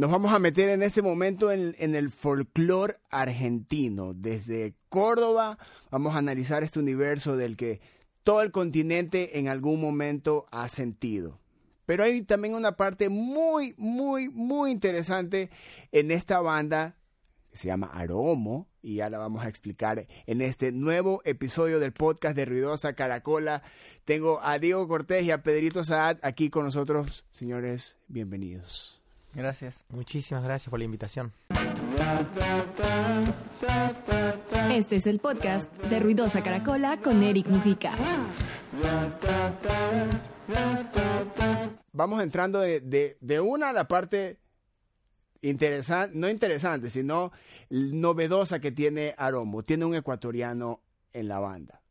Nos vamos a meter en este momento en, en el folclore argentino. Desde Córdoba vamos a analizar este universo del que todo el continente en algún momento ha sentido. Pero hay también una parte muy, muy, muy interesante en esta banda que se llama Aromo y ya la vamos a explicar en este nuevo episodio del podcast de Ruidosa Caracola. Tengo a Diego Cortés y a Pedrito Saad aquí con nosotros. Señores, bienvenidos. Gracias. Muchísimas gracias por la invitación. Este es el podcast de Ruidosa Caracola con Eric Mujica. Vamos entrando de, de, de una a la parte interesante, no interesante, sino novedosa que tiene Aromo. Tiene un ecuatoriano en la banda.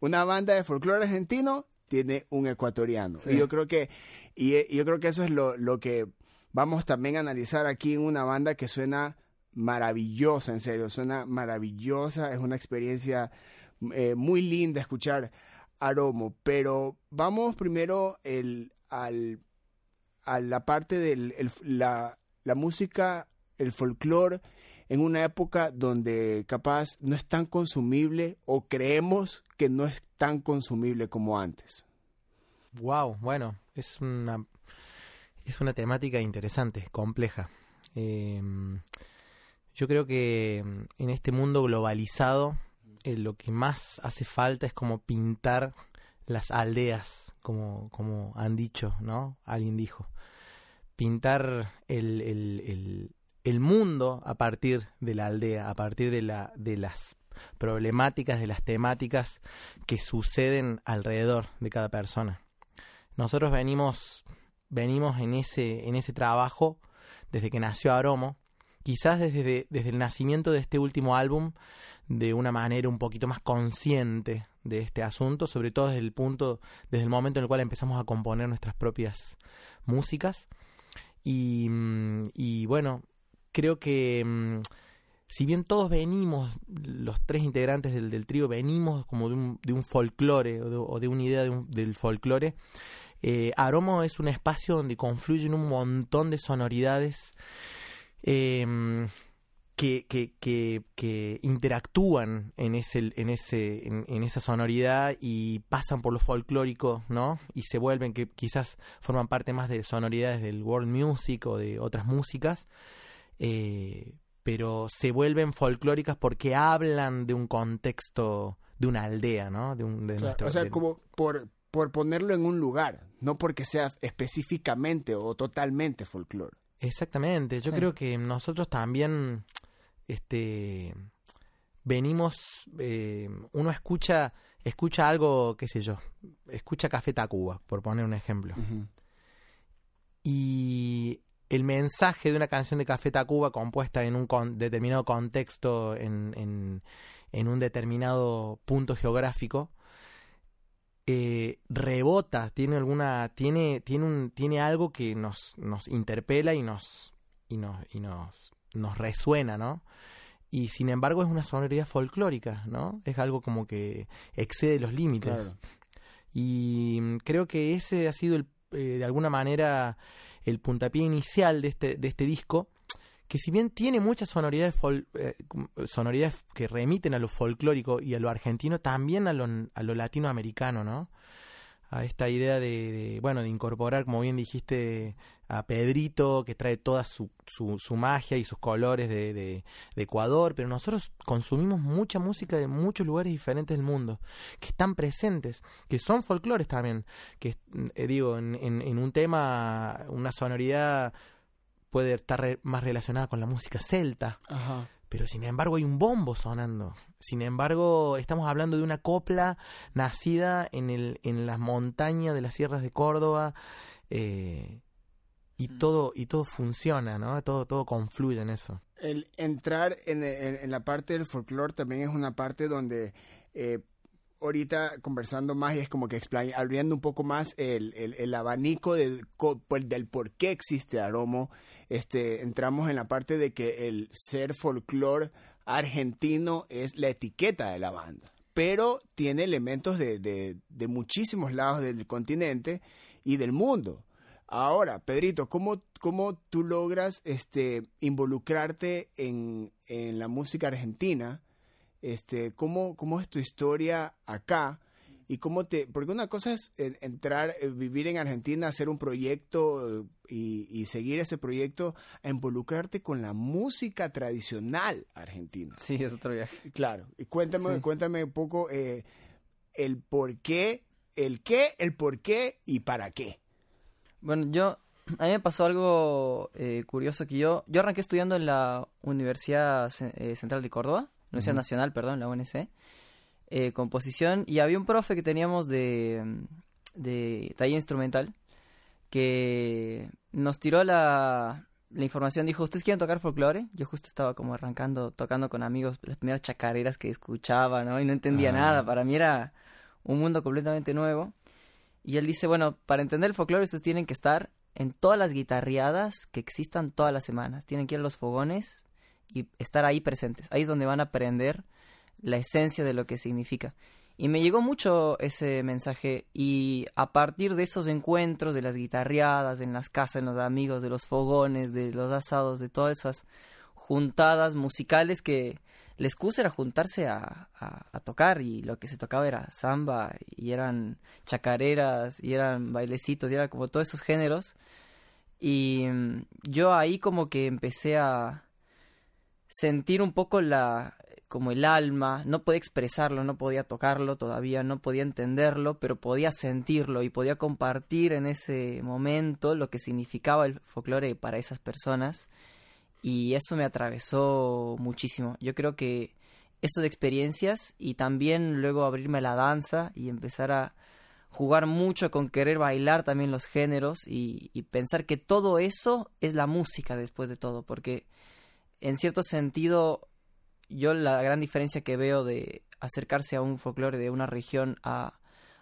Una banda de folclore argentino tiene un ecuatoriano. Sí. Y yo creo que, y, y yo creo que eso es lo, lo que vamos también a analizar aquí una banda que suena maravillosa, en serio, suena maravillosa, es una experiencia eh, muy linda escuchar Aromo, pero vamos primero el, al, a la parte de la, la música, el folclore, en una época donde capaz no es tan consumible o creemos que no es tan consumible como antes. Wow, bueno, es una es una temática interesante, compleja. Eh, yo creo que en este mundo globalizado eh, lo que más hace falta es como pintar las aldeas, como, como han dicho, ¿no? Alguien dijo. Pintar el, el, el, el mundo a partir de la aldea, a partir de, la, de las problemáticas, de las temáticas que suceden alrededor de cada persona. Nosotros venimos, venimos en ese, en ese trabajo desde que nació Aromo, quizás desde, desde el nacimiento de este último álbum, de una manera un poquito más consciente de este asunto, sobre todo desde el punto, desde el momento en el cual empezamos a componer nuestras propias músicas. Y, y bueno, creo que si bien todos venimos, los tres integrantes del, del trío, venimos como de un, de un folclore o de, o de una idea de un, del folclore, eh, Aromo es un espacio donde confluyen un montón de sonoridades eh, que, que, que, que, interactúan en, ese, en, ese, en, en, esa sonoridad y pasan por lo folclórico, ¿no? Y se vuelven, que quizás forman parte más de sonoridades del world music o de otras músicas, eh, pero se vuelven folclóricas porque hablan de un contexto, de una aldea, ¿no? De un, de claro, nuestro, o sea, de... como por, por ponerlo en un lugar, no porque sea específicamente o totalmente folclore. Exactamente, yo sí. creo que nosotros también este venimos eh, uno escucha escucha algo qué sé yo escucha Café Tacuba por poner un ejemplo uh -huh. y el mensaje de una canción de Café Tacuba compuesta en un con determinado contexto en, en, en, un determinado punto geográfico eh, rebota tiene alguna tiene tiene un tiene algo que nos nos interpela y nos y nos y nos nos resuena no y sin embargo es una sonoridad folclórica no es algo como que excede los límites. Claro. y creo que ese ha sido el, eh, de alguna manera el puntapié inicial de este de este disco que si bien tiene muchas sonoridades, eh, sonoridades que remiten a lo folclórico y a lo argentino, también a lo, a lo latinoamericano, ¿no? A esta idea de, de, bueno, de incorporar, como bien dijiste, a Pedrito, que trae toda su, su, su magia y sus colores de, de, de, Ecuador, pero nosotros consumimos mucha música de muchos lugares diferentes del mundo, que están presentes, que son folclores también, que, eh, digo, en, en un tema, una sonoridad puede estar re más relacionada con la música celta. Ajá. Pero sin embargo hay un bombo sonando. Sin embargo, estamos hablando de una copla nacida en, el, en las montañas de las sierras de Córdoba. Eh, y mm. todo, y todo funciona, ¿no? Todo, todo confluye en eso. El entrar en, en, en la parte del folclore también es una parte donde eh, ahorita conversando más y es como que abriendo un poco más el, el, el abanico del, del, por qué existe Aromo, este, entramos en la parte de que el ser folclore argentino es la etiqueta de la banda, pero tiene elementos de, de, de muchísimos lados del continente y del mundo. Ahora, Pedrito, ¿cómo, cómo tú logras este, involucrarte en, en la música argentina? Este, ¿cómo, ¿Cómo es tu historia acá? y cómo te porque una cosa es entrar eh, vivir en Argentina hacer un proyecto eh, y, seguir ese proyecto a involucrarte con la música tradicional argentina. Sí es otro viaje. Claro. Y cuéntame cuéntame un poco eh, el por qué el qué el por qué y para qué. Bueno yo a mí me pasó algo curioso que yo yo arranqué estudiando en la Universidad Central de Córdoba Universidad Nacional perdón la UNC eh, composición y había un profe que teníamos de, de taller instrumental que nos tiró la, la información, dijo, ¿ustedes quieren tocar folclore? Yo justo estaba como arrancando, tocando con amigos las primeras chacareras que escuchaba, ¿no? Y no entendía ah. nada, para mí era un mundo completamente nuevo. Y él dice, bueno, para entender el folclore ustedes tienen que estar en todas las guitarriadas que existan todas las semanas. Tienen que ir a los fogones y estar ahí presentes. Ahí es donde van a aprender la esencia de lo que significa. Y me llegó mucho ese mensaje y a partir de esos encuentros, de las guitarreadas, en las casas, en los amigos, de los fogones, de los asados, de todas esas juntadas musicales que la excusa era juntarse a, a, tocar y lo que se tocaba era samba y eran chacareras y eran bailecitos y era como todos esos géneros. Y mm, yo ahí como que empecé a sentir un poco la, como el alma, no podía expresarlo, no podía tocarlo todavía, no podía entenderlo, pero podía sentirlo y podía compartir en ese momento lo que significaba el folclore para esas personas y eso me atravesó muchísimo. Yo creo que estas experiencias y también luego abrirme a la danza y empezar a jugar mucho con querer bailar también los géneros y, y pensar que todo eso es la música después de todo, porque en cierto sentido yo la gran diferencia que veo de acercarse a un folclore de una región a,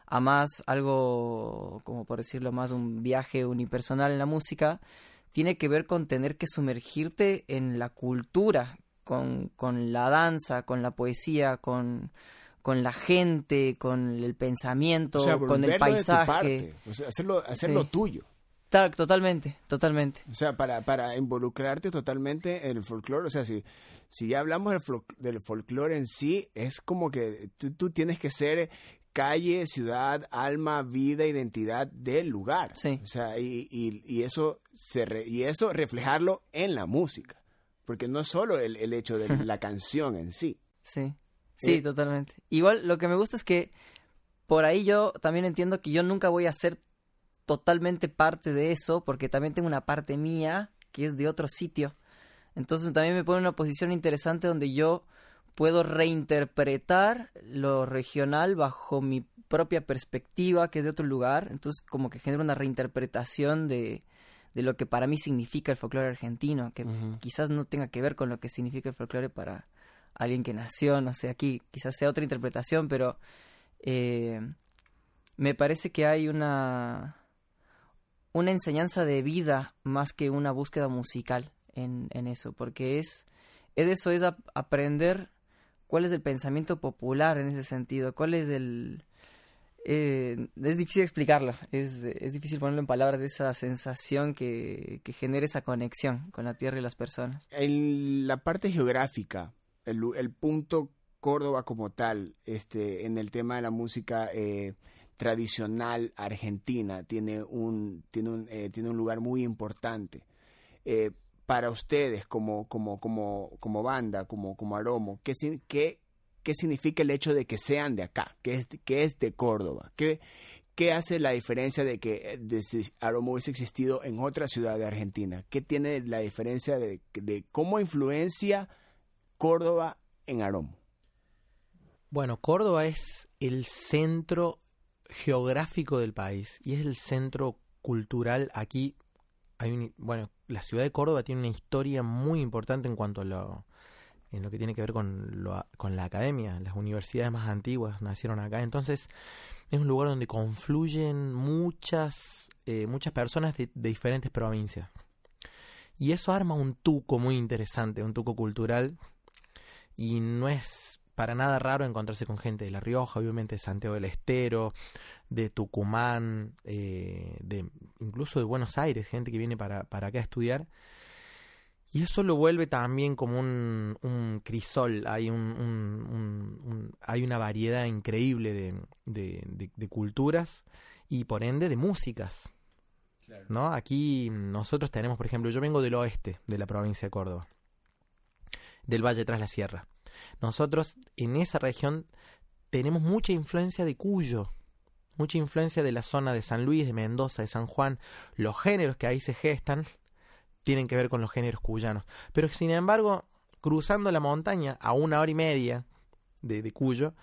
a más algo, como por decirlo, más un viaje unipersonal en la música, tiene que ver con tener que sumergirte en la cultura, con, con la danza, con la poesía, con, con la gente, con el pensamiento, con el paisaje. hacerlo, hacerlo tuyo. Totalmente, totalmente. O sea, para, para involucrarte totalmente en el folclore, o sea, si si ya hablamos del, folclore en sí, es como que tú, tienes que ser calle, ciudad, alma, vida, identidad del lugar. Sí. O sea, y, y, eso, se y eso reflejarlo en la música. Porque no es solo el, el hecho de la canción en sí. Sí. Sí, eh, totalmente. Igual lo que me gusta es que por ahí yo también entiendo que yo nunca voy a ser totalmente parte de eso, porque también tengo una parte mía que es de otro sitio. Entonces también me pone en una posición interesante donde yo puedo reinterpretar lo regional bajo mi propia perspectiva, que es de otro lugar. Entonces como que genera una reinterpretación de, de lo que para mí significa el folclore argentino, que quizás no tenga que ver con lo que significa el folclore para alguien que nació, no sé, aquí quizás sea otra interpretación, pero eh, me parece que hay una, una enseñanza de vida más que una búsqueda musical en, en eso, porque es, es eso, es aprender cuál es el pensamiento popular en ese sentido, cuál es el... Eh, es difícil explicarlo, es, es, difícil ponerlo en palabras, esa sensación que, que genera esa conexión con la tierra y las personas. En la parte geográfica, el, el punto Córdoba como tal, este, en el tema de la música eh, tradicional argentina, tiene un, tiene un, eh, tiene un lugar muy importante. Eh, para ustedes como, como, como, como banda, como, como Aromo? ¿Qué, qué, ¿Qué significa el hecho de que sean de acá, que es, que es de Córdoba? ¿Qué, ¿Qué hace la diferencia de que Aromo hubiese existido en otra ciudad de Argentina? ¿Qué tiene la diferencia de, de cómo influencia Córdoba en Aromo? Bueno, Córdoba es el centro geográfico del país y es el centro cultural. Aquí hay un, bueno, la ciudad de Córdoba tiene una historia muy importante en cuanto a lo, en lo que tiene que ver con, lo, con la academia. Las universidades más antiguas nacieron acá. Entonces, es un lugar donde confluyen muchas, eh, muchas personas de, diferentes provincias. Y eso arma un tuco muy interesante, un tuco cultural. Y no es para nada raro encontrarse con gente de La Rioja, obviamente de Santiago del Estero, de Tucumán, eh, de incluso de Buenos Aires, gente que viene para, para acá a estudiar. Y eso lo vuelve también como un, un crisol, hay, un, hay una variedad increíble de, de- de- de culturas y por ende de músicas. ¿no? Aquí nosotros tenemos, por ejemplo, yo vengo del oeste de la provincia de Córdoba, del Valle tras la Sierra. Nosotros en esa región tenemos mucha influencia de Cuyo, mucha influencia de la zona de San Luis, de Mendoza, de San Juan. Los géneros que ahí se gestan tienen que ver con los géneros cuyanos. Pero sin embargo, cruzando la montaña a una hora y media de, Cuyo,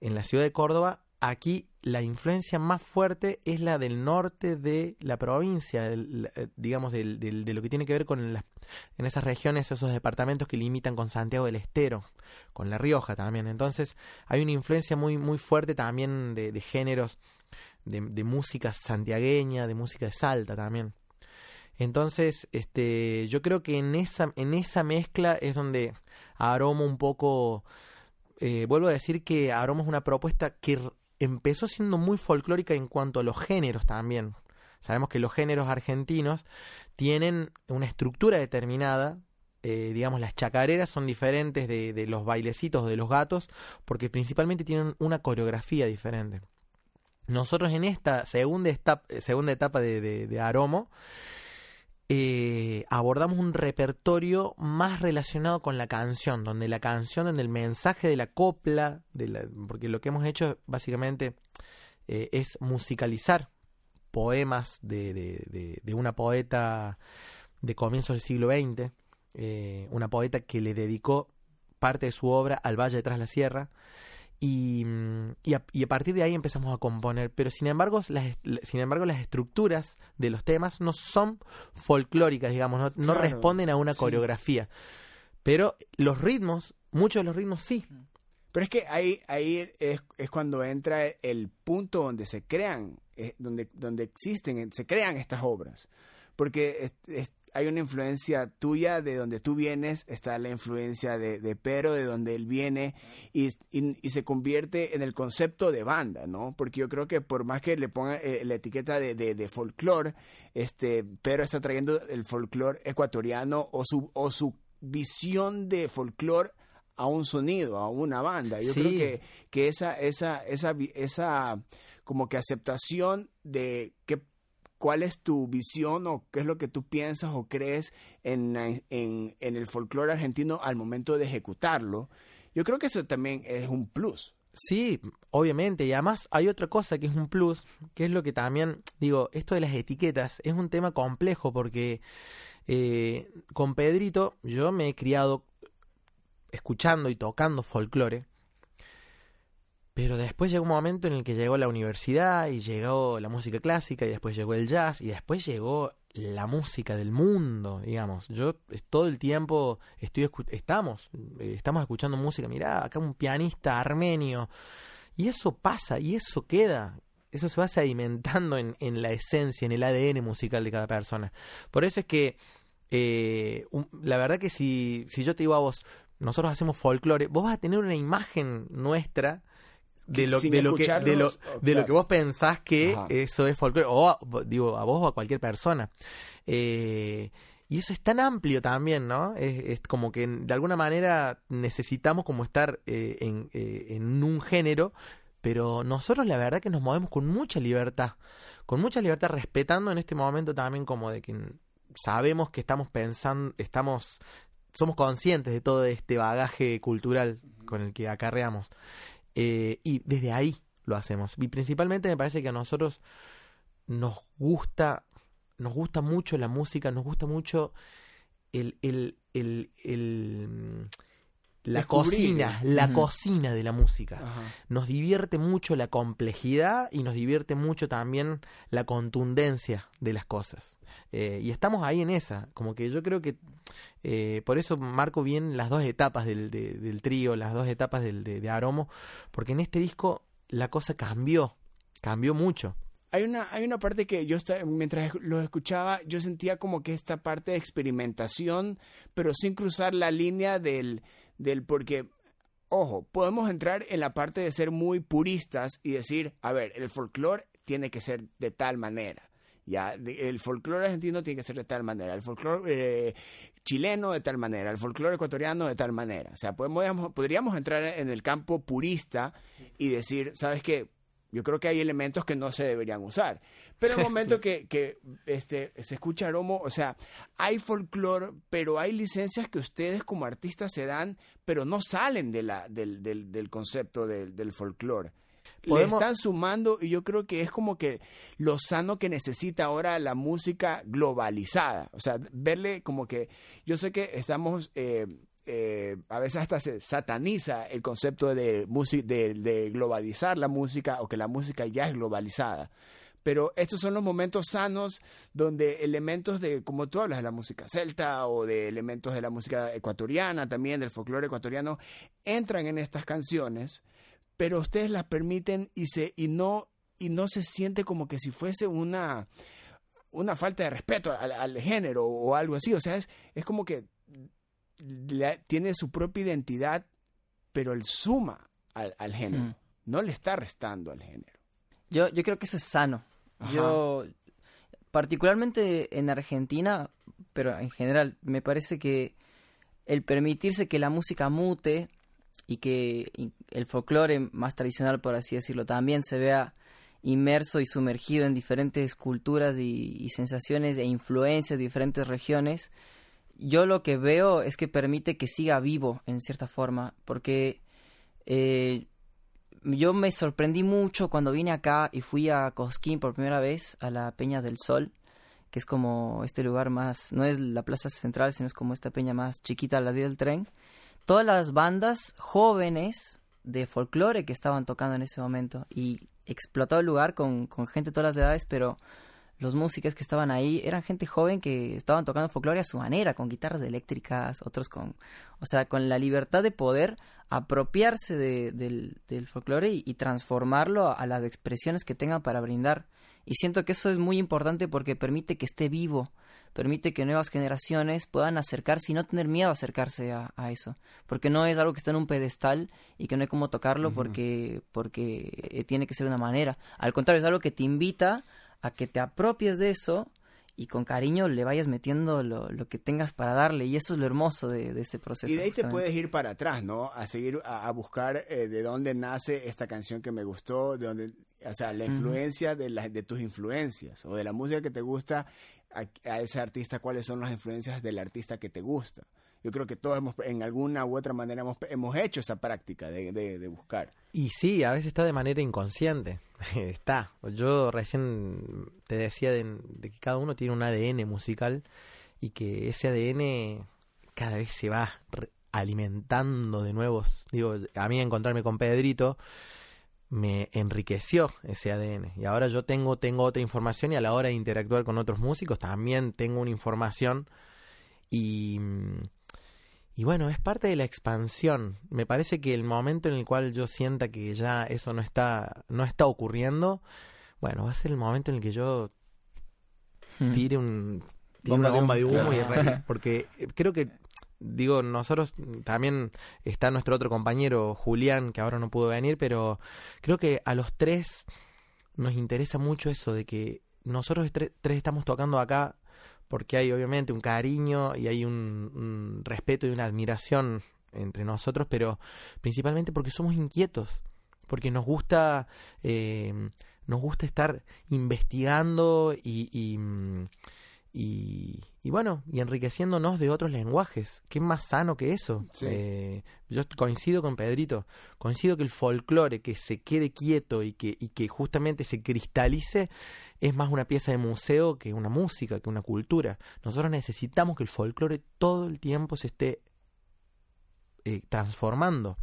en la ciudad de Córdoba, aquí la influencia más fuerte es la del norte de la provincia, eh, digamos, del- del- de lo que tiene que ver con las, en esas regiones, esos departamentos que limitan con Santiago del Estero, con La Rioja también. Entonces hay una influencia muy, muy fuerte también de, géneros, de, de música santiagueña, de música de Salta también. Entonces, este, yo creo que en esa, en esa mezcla es donde Aroma un poco eh, vuelvo a decir que Aroma es una propuesta que empezó siendo muy folclórica en cuanto a los géneros también. Sabemos que los géneros argentinos tienen una estructura determinada. eh, digamos, las chacareras son diferentes de, de los bailecitos de los gatos porque principalmente tienen una coreografía diferente. Nosotros en esta segunda, etapa, segunda etapa de, de, de Aromo eh, abordamos un repertorio más relacionado con la canción, donde la canción, donde el mensaje de la copla, de la- porque lo que hemos hecho básicamente eh, es musicalizar poemas de, de- de- de una poeta de comienzos del siglo XX, eh, una poeta que le dedicó parte de su obra al Valle de Tras la Sierra. Y, mm, y, a, y a partir de ahí empezamos a componer. Pero sin embargo, las, sin embargo, las estructuras de los temas no son folclóricas, digamos, no, no Claro, responden a una sí. coreografía. Pero los ritmos, muchos de los ritmos sí. Pero es que ahí, ahí es, es cuando entra el punto donde se crean, eh, donde, donde existen, se crean estas obras. Porque es- es- hay una influencia tuya de donde tú vienes, está la influencia de, de Pero, de donde él viene, y, y- y se convierte en el concepto de banda, ¿no? Porque yo creo que por más que le ponga eh, la etiqueta de, de, de folclore, este, Pero está trayendo el folclore ecuatoriano o su, o su visión de folclore a un sonido, a una banda. Yo Sí. creo que, que esa, esa, esa, esa como que aceptación de qué, cuál es tu visión o qué es lo que tú piensas o crees en, en el folclore argentino al momento de ejecutarlo, yo creo que eso también es un plus. Sí, obviamente. Y además hay otra cosa que es un plus, que es lo que también, digo, esto de las etiquetas es un tema complejo porque eh, con Pedrito yo me he criado escuchando y tocando folclore. Pero después llegó un momento en el que llegó la universidad y llegó la música clásica y después llegó el jazz y después llegó la música del mundo, digamos. Yo todo el tiempo estoy estamos eh, estamos escuchando música, mirá, acá un pianista armenio y eso pasa y eso queda. Eso se va sedimentando en, en la esencia, en el ADN musical de cada persona. Por eso es que eh, la verdad que si, si yo te digo a vos, nosotros hacemos folclore, vos vas a tener una imagen nuestra de lo, de lo, que, de lo, oh, de lo que vos pensás que Ajá. eso es folclore, o a- digo, a vos o a cualquier persona. Eh, y eso es tan amplio también, ¿no? Es, es como que de alguna manera necesitamos como estar eh, en, eh, en un género, pero nosotros la verdad que nos movemos con mucha libertad, con mucha libertad, respetando en este momento también como de que sabemos que estamos pensando, estamos, somos conscientes de todo este bagaje cultural con el que acarreamos. Eh, y desde ahí lo hacemos. Y principalmente me parece que a nosotros nos gusta, nos gusta mucho la música, nos gusta mucho el, el, el, el, la Descubrir. cocina, la cocina de la música. Ajá. Nos divierte mucho la complejidad y nos divierte mucho también la contundencia de las cosas. Eh, y estamos ahí en esa, como que yo creo que eh, por eso marco bien las dos etapas del, de- del trío, las dos etapas del, de, de Aromo, porque en este disco la cosa cambió, cambió mucho. Hay una, hay una parte que yo mientras los escuchaba, yo sentía como que esta parte de experimentación, pero sin cruzar la línea del, del porque ojo, podemos entrar en la parte de ser muy puristas y decir, a ver, el folclore tiene que ser de tal manera. Ya, el folclore argentino tiene que ser de tal manera, el folclore eh, chileno de tal manera, el folclore ecuatoriano de tal manera. O sea, podemos, podríamos entrar en el campo purista y decir, ¿sabes qué? Yo creo que hay elementos que no se deberían usar. Pero en el momento que, que este, se escucha aromo, o sea, hay folclore, pero hay licencias que ustedes como artistas se dan, pero no salen de la, del, del, del concepto del, del folclore. Le están sumando y yo creo que es como que lo sano que necesita ahora la música globalizada. O sea, verle como que yo sé que estamos eh, eh, a veces hasta se sataniza el concepto de, de, de, globalizar la música o que la música ya es globalizada. Pero estos son los momentos sanos donde elementos de, como tú hablas, de la música celta o de elementos de la música ecuatoriana también, del folclore ecuatoriano, entran en estas canciones, pero ustedes las permiten y, se, y, no, y no se siente como que si fuese una, una falta de respeto al, género o algo así. O sea, es, es como que tiene su propia identidad, pero él suma al, género, mm. no le está restando al género. Yo, yo creo que eso es sano. Yo, particularmente en Argentina, pero en general, me parece que el permitirse que la música mute y que el folclore más tradicional, por así decirlo, también se vea inmerso y sumergido en diferentes culturas y, y sensaciones e influencias de diferentes regiones, yo lo que veo es que permite que siga vivo en cierta forma, porque eh, yo me sorprendí mucho cuando vine acá y fui a Cosquín por primera vez a la Peña del Sol, que es como este lugar más, no es la plaza central, sino es como esta peña más chiquita a la vía del tren. Todas las bandas jóvenes de folclore que estaban tocando en ese momento y explotó el lugar con, con gente de todas las edades, pero los músicos que estaban ahí eran gente joven que estaban tocando folclore a su manera, con guitarras eléctricas, otros con, o sea, con la libertad de poder apropiarse del, del, folclore y, transformarlo a, las expresiones que tengan para brindar. Y siento que eso es muy importante porque permite que esté vivo, permite que nuevas generaciones puedan acercarse y no tener miedo a acercarse a, eso, porque no es algo que está en un pedestal y que no hay cómo tocarlo porque, porque eh, tiene que ser de una manera. Al contrario, es algo que te invita a que te apropies de eso y con cariño le vayas metiendo lo, lo, que tengas para darle. Y eso es lo hermoso de, de ese proceso. Y de ahí te puedes ir para atrás, ¿no? A seguir, a, buscar eh, de dónde nace esta canción que me gustó, de dónde, o sea, la influencia de, la, de tus influencias o de la música que te gusta a, a, ese artista, cuáles son las influencias del artista que te gusta. Yo creo que todos hemos, en alguna u otra manera hemos, hemos hecho esa práctica de, de, de buscar. Y sí, a veces está de manera inconsciente. está. Yo recién te decía de, que cada uno tiene un ADN musical y que ese ADN cada vez se va alimentando de nuevos. Digo, a mí encontrarme con Pedrito me enriqueció ese ADN y ahora yo tengo tengo otra información y a la hora de interactuar con otros músicos también tengo una información y y bueno, es parte de la expansión. Me parece que el momento en el cual yo sienta que ya eso no está, no está ocurriendo, bueno, va a ser el momento en el que yo hmm. tire, un, una bomba de humo y porque creo que digo, nosotros también está nuestro otro compañero Julián, que ahora no pudo venir, pero creo que a los tres nos interesa mucho eso de que nosotros tres estamos tocando acá porque hay obviamente un cariño y hay un, respeto y una admiración entre nosotros, pero principalmente porque somos inquietos, porque nos gusta, eh, nos gusta estar investigando y, y, y, bueno, y enriqueciéndonos de otros lenguajes. ¿Qué más sano que eso? Eh, yo coincido con Pedrito, coincido que el folclore, que se quede quieto y que, y que justamente se cristalice, es más una pieza de museo que una música, que una cultura. Nosotros necesitamos que el folclore todo el tiempo se esté eh, transformando.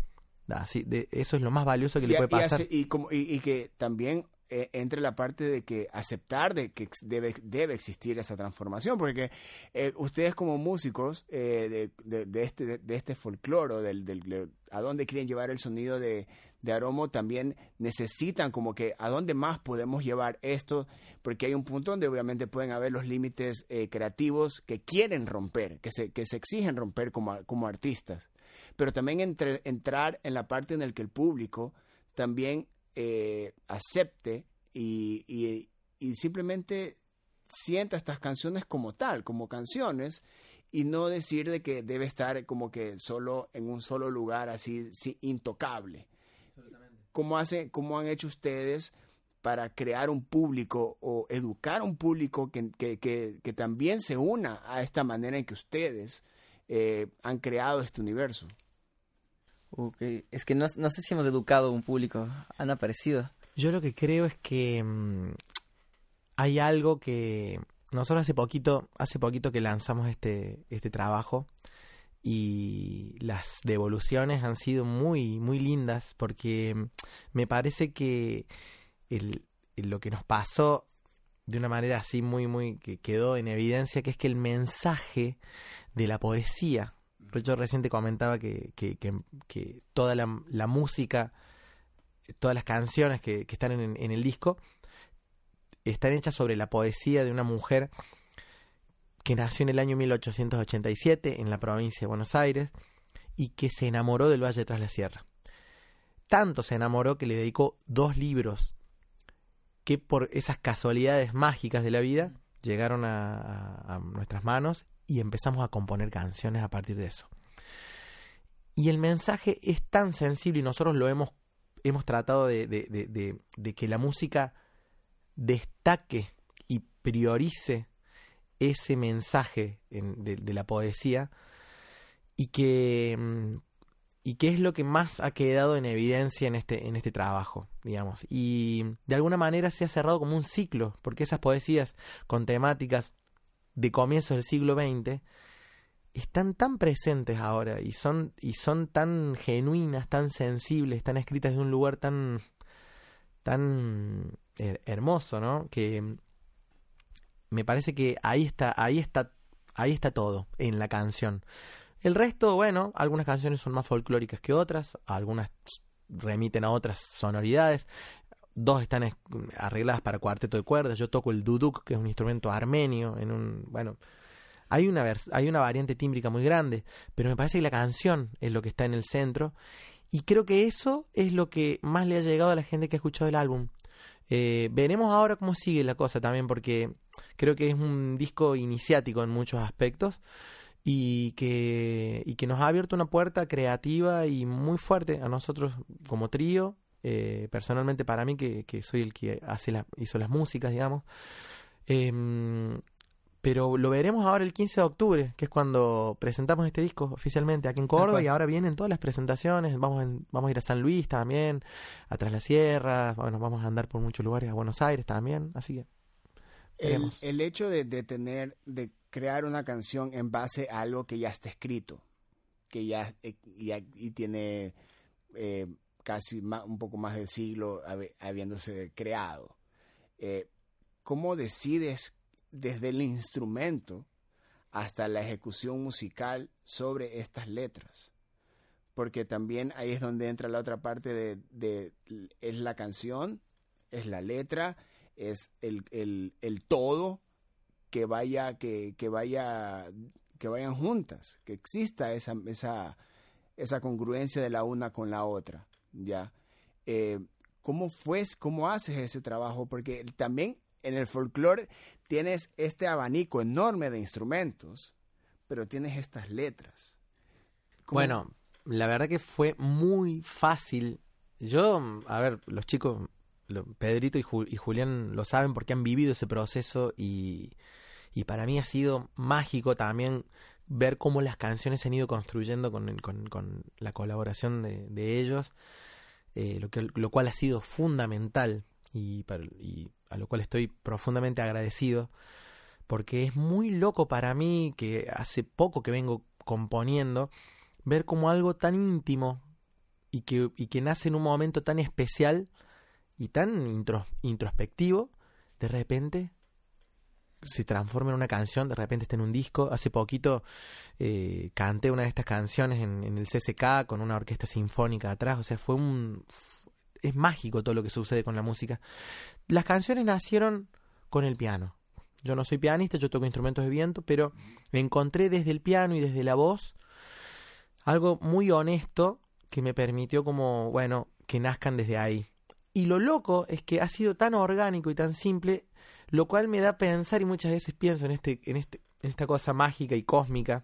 Así, de, eso es lo más valioso que le puede pasar. Y, como, y, que también eh, entre la parte de que aceptar de que debe, debe existir esa transformación, porque eh, ustedes como músicos de, de, este, de, este folclore, del, a dónde quieren llevar el sonido de, de Aromo también necesitan como que a dónde más podemos llevar esto, porque hay un punto donde obviamente pueden haber los límites eh, creativos que quieren romper, que se, que se exigen romper como, como artistas, pero también entre, entrar en la parte en la que el público también eh, acepte y, y, y simplemente sienta estas canciones como tal, como canciones, y no decir de que debe estar como que solo en un solo lugar así, intocable. ¿Cómo, hace, ¿Cómo han hecho ustedes para crear un público o educar un público que, que, que, también se una a esta manera en que ustedes eh, han creado este universo? Es que no, no, sé si hemos educado un público, han aparecido. Yo lo que creo es que mmm, hay algo que nosotros hace poquito, hace poquito que lanzamos este, este trabajo y las devoluciones han sido muy, muy lindas porque me parece que el, lo que nos pasó de una manera así muy, muy, que quedó en evidencia, que es que el mensaje de la poesía, yo reciente comentaba que, que, que, toda la, música, todas las canciones que, están en, el disco, están hechas sobre la poesía de una mujer que nació en el año 1887 en la provincia de Buenos Aires y que se enamoró del Valle tras la Sierra. Tanto se enamoró que le dedicó dos libros que por esas casualidades mágicas de la vida llegaron a, nuestras manos y empezamos a componer canciones a partir de eso. Y el mensaje es tan sensible y nosotros lo hemos, hemos tratado de, de, de, que la música destaque y priorice ese mensaje en, de, la poesía y que mm, y es lo que más ha quedado en evidencia en este en este trabajo digamos y de alguna manera se ha cerrado como un ciclo porque esas poesías con temáticas de comienzos del siglo XX están tan presentes ahora y son y son tan genuinas tan sensibles tan escritas de un lugar tan tan her hermoso, ¿no? Que me parece que ahí está, ahí está, ahí está todo en la canción. El resto, bueno, algunas canciones son más folclóricas que otras, algunas remiten a otras sonoridades. Dos están arregladas para cuarteto de cuerdas. Yo toco el duduk, que es un instrumento armenio, en un, bueno, hay una, hay una variante tímbrica muy grande, pero me parece que la canción es lo que está en el centro y creo que eso es lo que más le ha llegado a la gente que ha escuchado el álbum. Eh, veremos ahora cómo sigue la cosa también, porque creo que es un disco iniciático en muchos aspectos y que, y que nos ha abierto una puerta creativa y muy fuerte a nosotros como trío, eh, personalmente para mí, que, que, soy el que hace la, hizo las músicas, digamos. Eh, pero lo veremos ahora el 15 de octubre, que es cuando presentamos este disco oficialmente aquí en Córdoba y ahora vienen todas las presentaciones, vamos, en, vamos a ir a San Luis también, atrás la sierra, bueno, vamos a andar por muchos lugares, a Buenos Aires también, así que... El, el, hecho de, de, tener, de crear una canción en base a algo que ya está escrito, que ya, eh, ya y tiene eh, casi un poco más de siglo habiéndose creado, eh, ¿cómo decides desde el instrumento hasta la ejecución musical sobre estas letras. Porque también ahí es donde entra la otra parte de, de es la canción, es la letra, es el, el, el todo que vaya, que, que, vaya, que vayan juntas, que exista esa, esa, esa congruencia de la una con la otra, ¿ya? Eh, ¿Cómo fue, cómo haces ese trabajo? Porque también en el folclore tienes este abanico enorme de instrumentos, pero tienes estas letras. Bueno, la verdad que fue muy fácil. Yo, a ver, los chicos, Pedrito y, y Julián lo saben porque han vivido ese proceso y, y para mí ha sido mágico también ver cómo las canciones se han ido construyendo con, con, la colaboración de, de ellos, eh, lo, que, lo cual ha sido fundamental y, a lo cual estoy profundamente agradecido, porque es muy loco para mí, que hace poco que vengo componiendo, ver como algo tan íntimo y que, y que nace en un momento tan especial y tan intro, introspectivo, de repente se transforma en una canción, de repente está en un disco. Hace poquito eh, canté una de estas canciones en, en el CCK con una orquesta sinfónica atrás, o sea, fue un... Es mágico todo lo que sucede con la música. Las canciones nacieron con el piano. Yo no soy pianista, yo toco instrumentos de viento, pero encontré desde el piano y desde la voz algo muy honesto que me permitió como, bueno, que nazcan desde ahí. Y lo loco es que ha sido tan orgánico y tan simple, lo cual me da a pensar y muchas veces pienso en este, en este, en esta cosa mágica y cósmica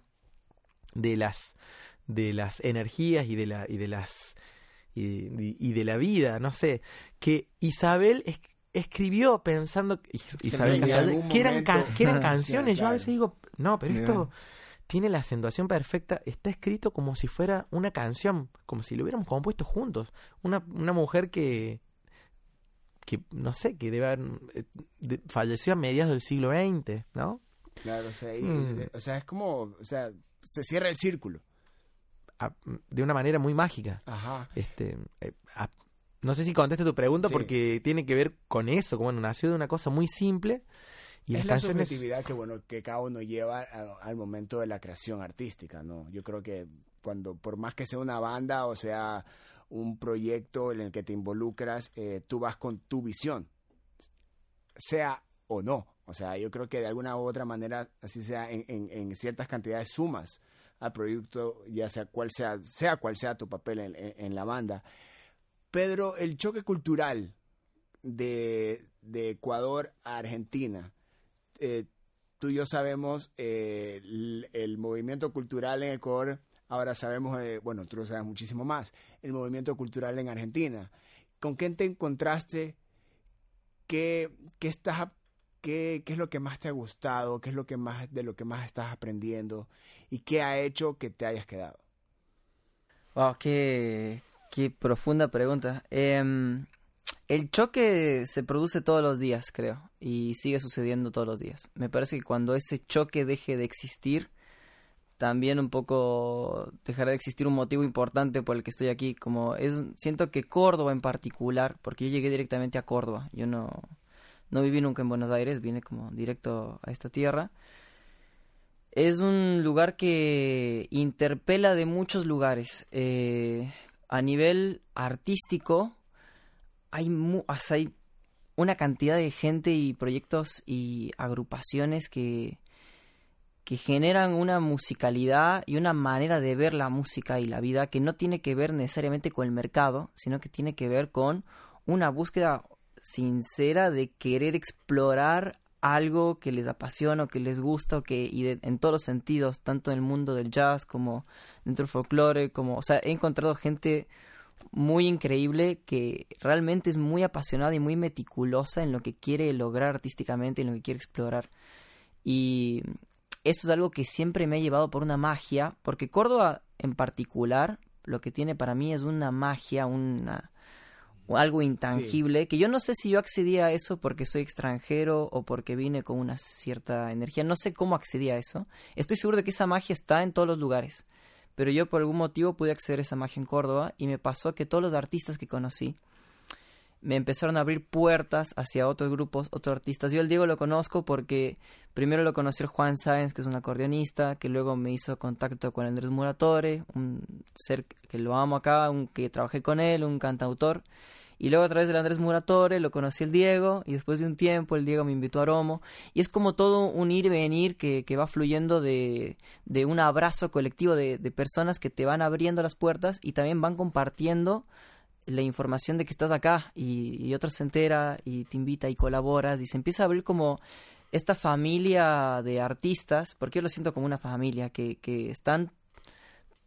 de las, de las energías y de la, y de las y, y de la vida, no sé, que Isabel es, escribió pensando Isabel que eran, ca- que eran canciones. Yo a veces digo, no, pero esto tiene la acentuación perfecta. Está escrito como si fuera una canción, como si lo hubiéramos compuesto juntos. Una, una mujer que, que no sé, que debe haber eh, de- falleció a mediados del siglo XX, ¿no? Claro, o sea, y- Mm. o sea, es como, o sea, se cierra el círculo. A- de una manera muy mágica. Ajá. Este, eh, a- no sé si contesta tu pregunta Sí. porque tiene que ver con eso, como bueno, nació de una cosa muy simple y es la canciones subjetividad que bueno que cada uno lleva a- al momento de la creación artística no yo creo que cuando por más que sea una banda o sea un proyecto en el que te involucras eh, tú vas con tu visión sea o no. O sea yo creo que de alguna u otra manera así sea en, en- ciertas cantidades sumas al proyecto ya sea cual sea sea cual sea tu papel en, en- la banda. Pedro el choque cultural de, de Ecuador a Argentina eh, tú y yo sabemos eh, el movimiento cultural en Ecuador, ahora sabemos, eh, bueno, tú lo sabes muchísimo más, el movimiento cultural en Argentina. ¿Con quién te encontraste? ¿Qué, qué, estás, qué, ¿Qué es lo que más te ha gustado? ¿Qué es lo que más, de lo que más estás aprendiendo? ¿Y qué ha hecho que te hayas quedado? Wow, qué, qué profunda pregunta. Em, el choque se produce todos los días, creo, y sigue sucediendo todos los días. Me parece que cuando ese choque deje de existir, también un poco dejará de existir un motivo importante por el que estoy aquí. Como siento que Córdoba en particular, porque yo llegué directamente a Córdoba, yo no, no viví nunca en Buenos Aires, vine como directo a esta tierra. Es un lugar que interpela de muchos lugares. Eh, a nivel artístico, hay, hay una cantidad de gente y proyectos y agrupaciones que, que generan una musicalidad y una manera de ver la música y la vida que no tiene que ver necesariamente con el mercado, sino que tiene que ver con una búsqueda sincera de querer explorar algo que les apasiona o que les gusta o que y de- en todos los sentidos, tanto en el mundo del jazz como dentro del folclore, como, o sea, he encontrado gente muy increíble que realmente es muy apasionada y muy meticulosa en lo que quiere lograr artísticamente, en lo que quiere explorar. Y eso es algo que siempre me ha llevado por una magia, porque Córdoba en particular, lo que tiene para mí es una magia, una o algo intangible, que yo no sé si yo accedí a eso porque soy extranjero o porque vine con una cierta energía, no sé cómo accedí a eso. Estoy seguro de que esa magia está en todos los lugares, pero yo por algún motivo pude acceder a esa magia en Córdoba y me pasó que todos los artistas que conocí me empezaron a abrir puertas hacia otros grupos, otros artistas. Yo el Diego lo conozco porque primero lo conocí el Juan Sáenz, que es un acordeonista, que luego me hizo contacto con Andrés Muratore, un ser que lo amo acá, un que trabajé con él, un cantautor. Y luego a través del Andrés Muratore lo conocí el Diego y después de un tiempo el Diego me invitó a Romo. Y es como todo un ir y venir que, que va fluyendo de, de un abrazo colectivo de, de personas que te van abriendo las puertas y también van compartiendo la información de que estás acá y, y otro se entera y te invita y colaboras y se empieza a abrir como esta familia de artistas, porque yo lo siento como una familia que, que están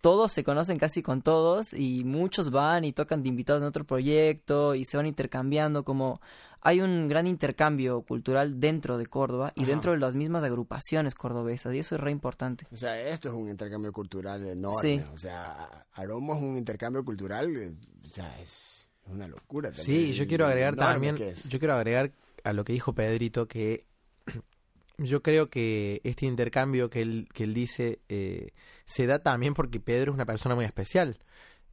todos se conocen casi con todos y muchos van y tocan de invitados en otro proyecto y se van intercambiando como hay un gran intercambio cultural dentro de Córdoba y Ajá. dentro de las mismas agrupaciones cordobesas y eso es re importante. O sea, esto es un intercambio cultural enorme. Sí. O sea, Aromo es un intercambio cultural, eh, o sea, es una locura. también, Sí, yo quiero agregar también, yo quiero agregar a lo que dijo Pedrito que yo creo que este intercambio que él, que él dice eh, se da también porque Pedro es una persona muy especial.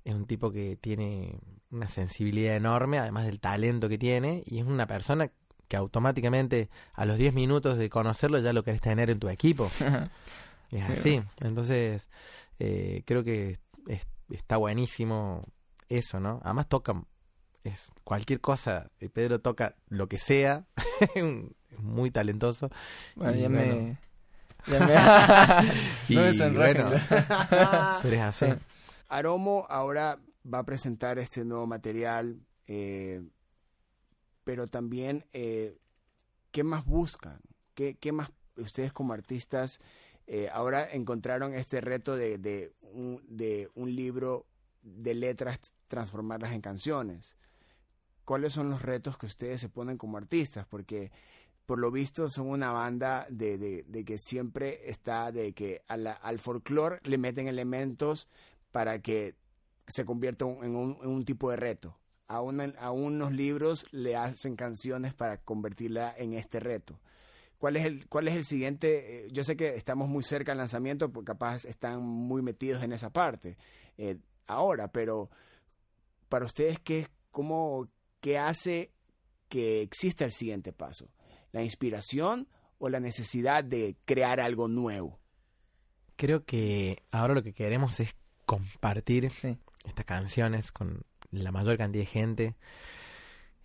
Es un tipo que tiene una sensibilidad enorme, además del talento que tiene, y es una persona que automáticamente a los 10 minutos de conocerlo ya lo querés tener en tu equipo. Es así. Entonces, eh, creo que es- está buenísimo eso, ¿no? Además toca es cualquier cosa. Pedro toca lo que sea. es muy talentoso. Bueno, Y ya bueno. me... Ya me... Y no me sonrojen. bueno, pero es así. Sí. Aromo ahora va a presentar este nuevo material, eh, pero también, eh, ¿qué más buscan? ¿Qué, qué más ustedes como artistas eh, ahora encontraron este reto de, de, un, de un libro de letras transformarlas en canciones? ¿Cuáles son los retos que ustedes se ponen como artistas? Porque por lo visto son una banda de, de, que siempre está, de que a la- al folclore le meten elementos para que se convierta un- en, un, en un tipo de reto. A, una- a unos libros le hacen canciones para convertirla en este reto. ¿Cuál es el, cuál es el siguiente? Eh, Yo sé que estamos muy cerca del lanzamiento, porque capaz están muy metidos en esa parte eh, ahora, pero para ustedes, ¿qué, cómo, ¿qué hace que exista el siguiente paso? ¿La inspiración o la necesidad de crear algo nuevo? Creo que ahora lo que queremos es compartir Sí. estas canciones con la mayor cantidad de gente.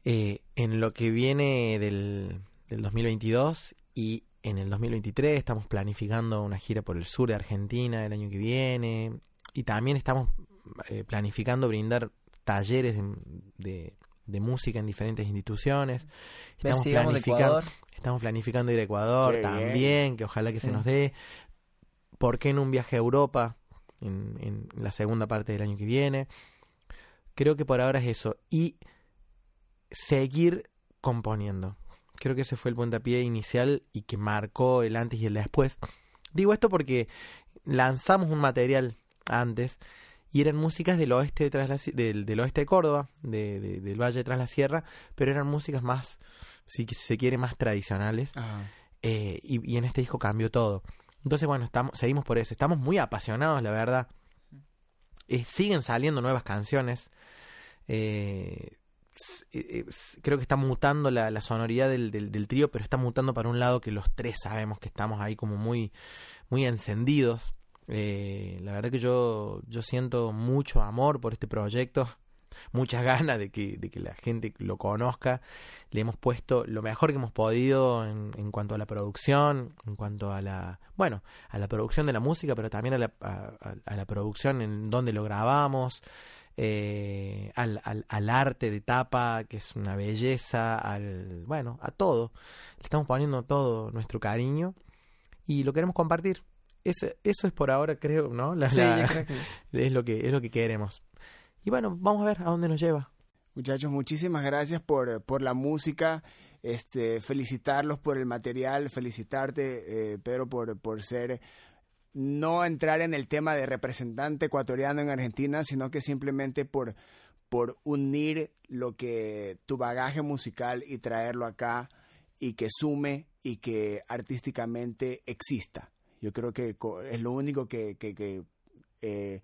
Eh, en lo que viene del, del 2022 y en el 2023 estamos planificando una gira por el sur de Argentina el año que viene y también estamos eh, planificando brindar talleres de, de- de música en diferentes instituciones. Estamos si planificando, estamos planificando ir a Ecuador Qué bien. también, que ojalá que se nos dé. ¿Por qué en un viaje a Europa en, en la segunda parte del año que viene? Creo que por ahora es eso. Y seguir componiendo. Creo que ese fue el puntapié inicial y que marcó el antes y el después. Digo esto porque lanzamos un material antes y eran músicas del oeste de, tras la del, del oeste de Córdoba, de- de- del Valle tras la Sierra, pero eran músicas más, si se quiere, más tradicionales. Eh, y, y en este disco cambió todo. Entonces, bueno, estamos, seguimos por eso. Estamos muy apasionados, la verdad. Eh, siguen saliendo nuevas canciones. Eh, creo que está mutando la, la sonoridad del, del, del trío, pero está mutando para un lado que los tres sabemos que estamos ahí como muy, muy encendidos. Eh, la verdad que yo, yo siento mucho amor por este proyecto, muchas ganas de que, de que la gente lo conozca. Le hemos puesto lo mejor que hemos podido en, en cuanto a la producción, en cuanto a la, bueno, a la producción de la música, pero también a la, a, la producción en donde lo grabamos, eh, al, al, al arte de tapa, que es una belleza, al, bueno, a todo. Le estamos poniendo todo nuestro cariño y lo queremos compartir. Eso, eso es por ahora, creo, ¿no? La- Sí, la- yo creo que es. es lo que es lo que queremos. Y bueno, vamos a ver a dónde nos lleva. Muchachos, muchísimas gracias por, por la música. Este, felicitarlos por el material, felicitarte, eh, Pedro, por, por ser, no entrar en el tema de representante ecuatoriano en Argentina, sino que simplemente por, por unir lo que tu bagaje musical y traerlo acá y que sume y que artísticamente exista. Yo creo que es lo único que, eh,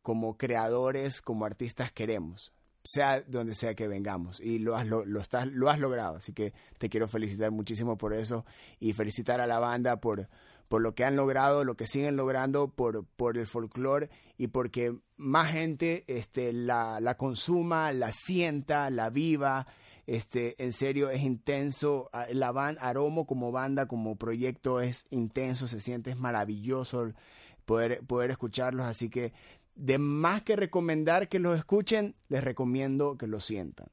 como creadores, como artistas queremos sea donde sea que vengamos y lo has, lo, lo estás, lo has logrado. Así que te quiero felicitar muchísimo por eso y felicitar a la banda por, por lo que han logrado, lo que siguen logrando, por, por el folclore y porque más gente este, la, la consuma, la sienta, la viva. Este, en serio, es intenso. Ah, La van, Aromo como banda, como proyecto es intenso, se siente, es maravilloso poder, poder escucharlos. Así que de más que recomendar que los escuchen, les recomiendo que lo sientan.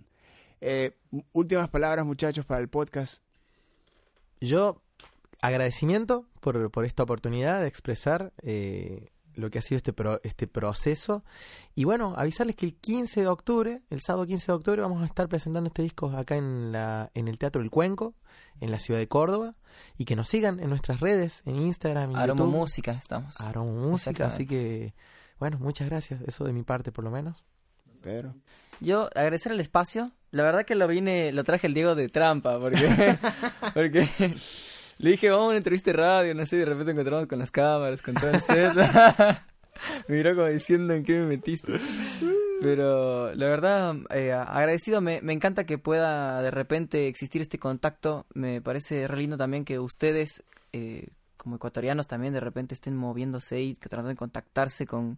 Eh, últimas palabras, muchachos, para el podcast. Yo, agradecimiento por, por esta oportunidad de expresar eh, lo que ha sido este, pro- este proceso. Y bueno, avisarles que el 15 de octubre, el sábado 15 de octubre, vamos a estar presentando este disco acá en, la, en el Teatro El Cuenco, en la ciudad de Córdoba. Y que nos sigan en nuestras redes, en Instagram, en Aroma YouTube. Música estamos. Aroma Música. Así que, bueno, muchas gracias. Eso de mi parte, por lo menos. Pedro. Yo agradecer el espacio. La verdad que lo vine, lo traje el Diego de trampa, porque, porque le dije, vamos a una entrevista de radio, no sé, y de repente encontramos con las cámaras, con todo el set. Me miró como diciendo en qué me metiste. Pero la verdad, eh, agradecido, me, me, encanta que pueda de repente existir este contacto. Me parece re lindo también que ustedes, eh, como ecuatorianos, también de repente estén moviéndose y tratando de contactarse con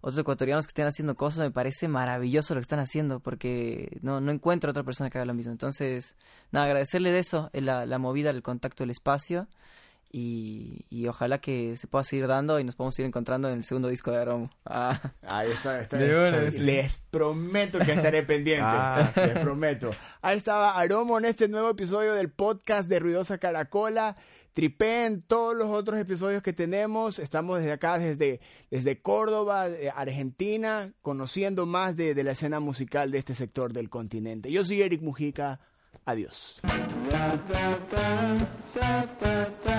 otros ecuatorianos que estén haciendo cosas. Me parece maravilloso lo que están haciendo porque no, no encuentro otra persona que haga lo mismo. Entonces, nada, agradecerle de eso, la, la movida, el contacto, el espacio. Y, y, ojalá que se pueda seguir dando y nos podamos ir encontrando en el segundo disco de Aromo. Ah. Ahí está, está, Les prometo que estaré pendiente. Ah. Les prometo. Ahí estaba Aromo en este nuevo episodio del podcast de Ruidosa Caracola. Tripen todos los otros episodios que tenemos. Estamos desde acá, desde, desde Córdoba, Argentina, conociendo más de, de la escena musical de este sector del continente. Yo soy Eric Mujica. Adiós.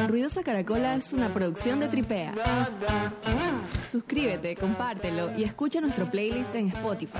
Ruidosa Caracola es una producción de Tripea. Suscríbete, compártelo y escucha nuestro playlist en Spotify.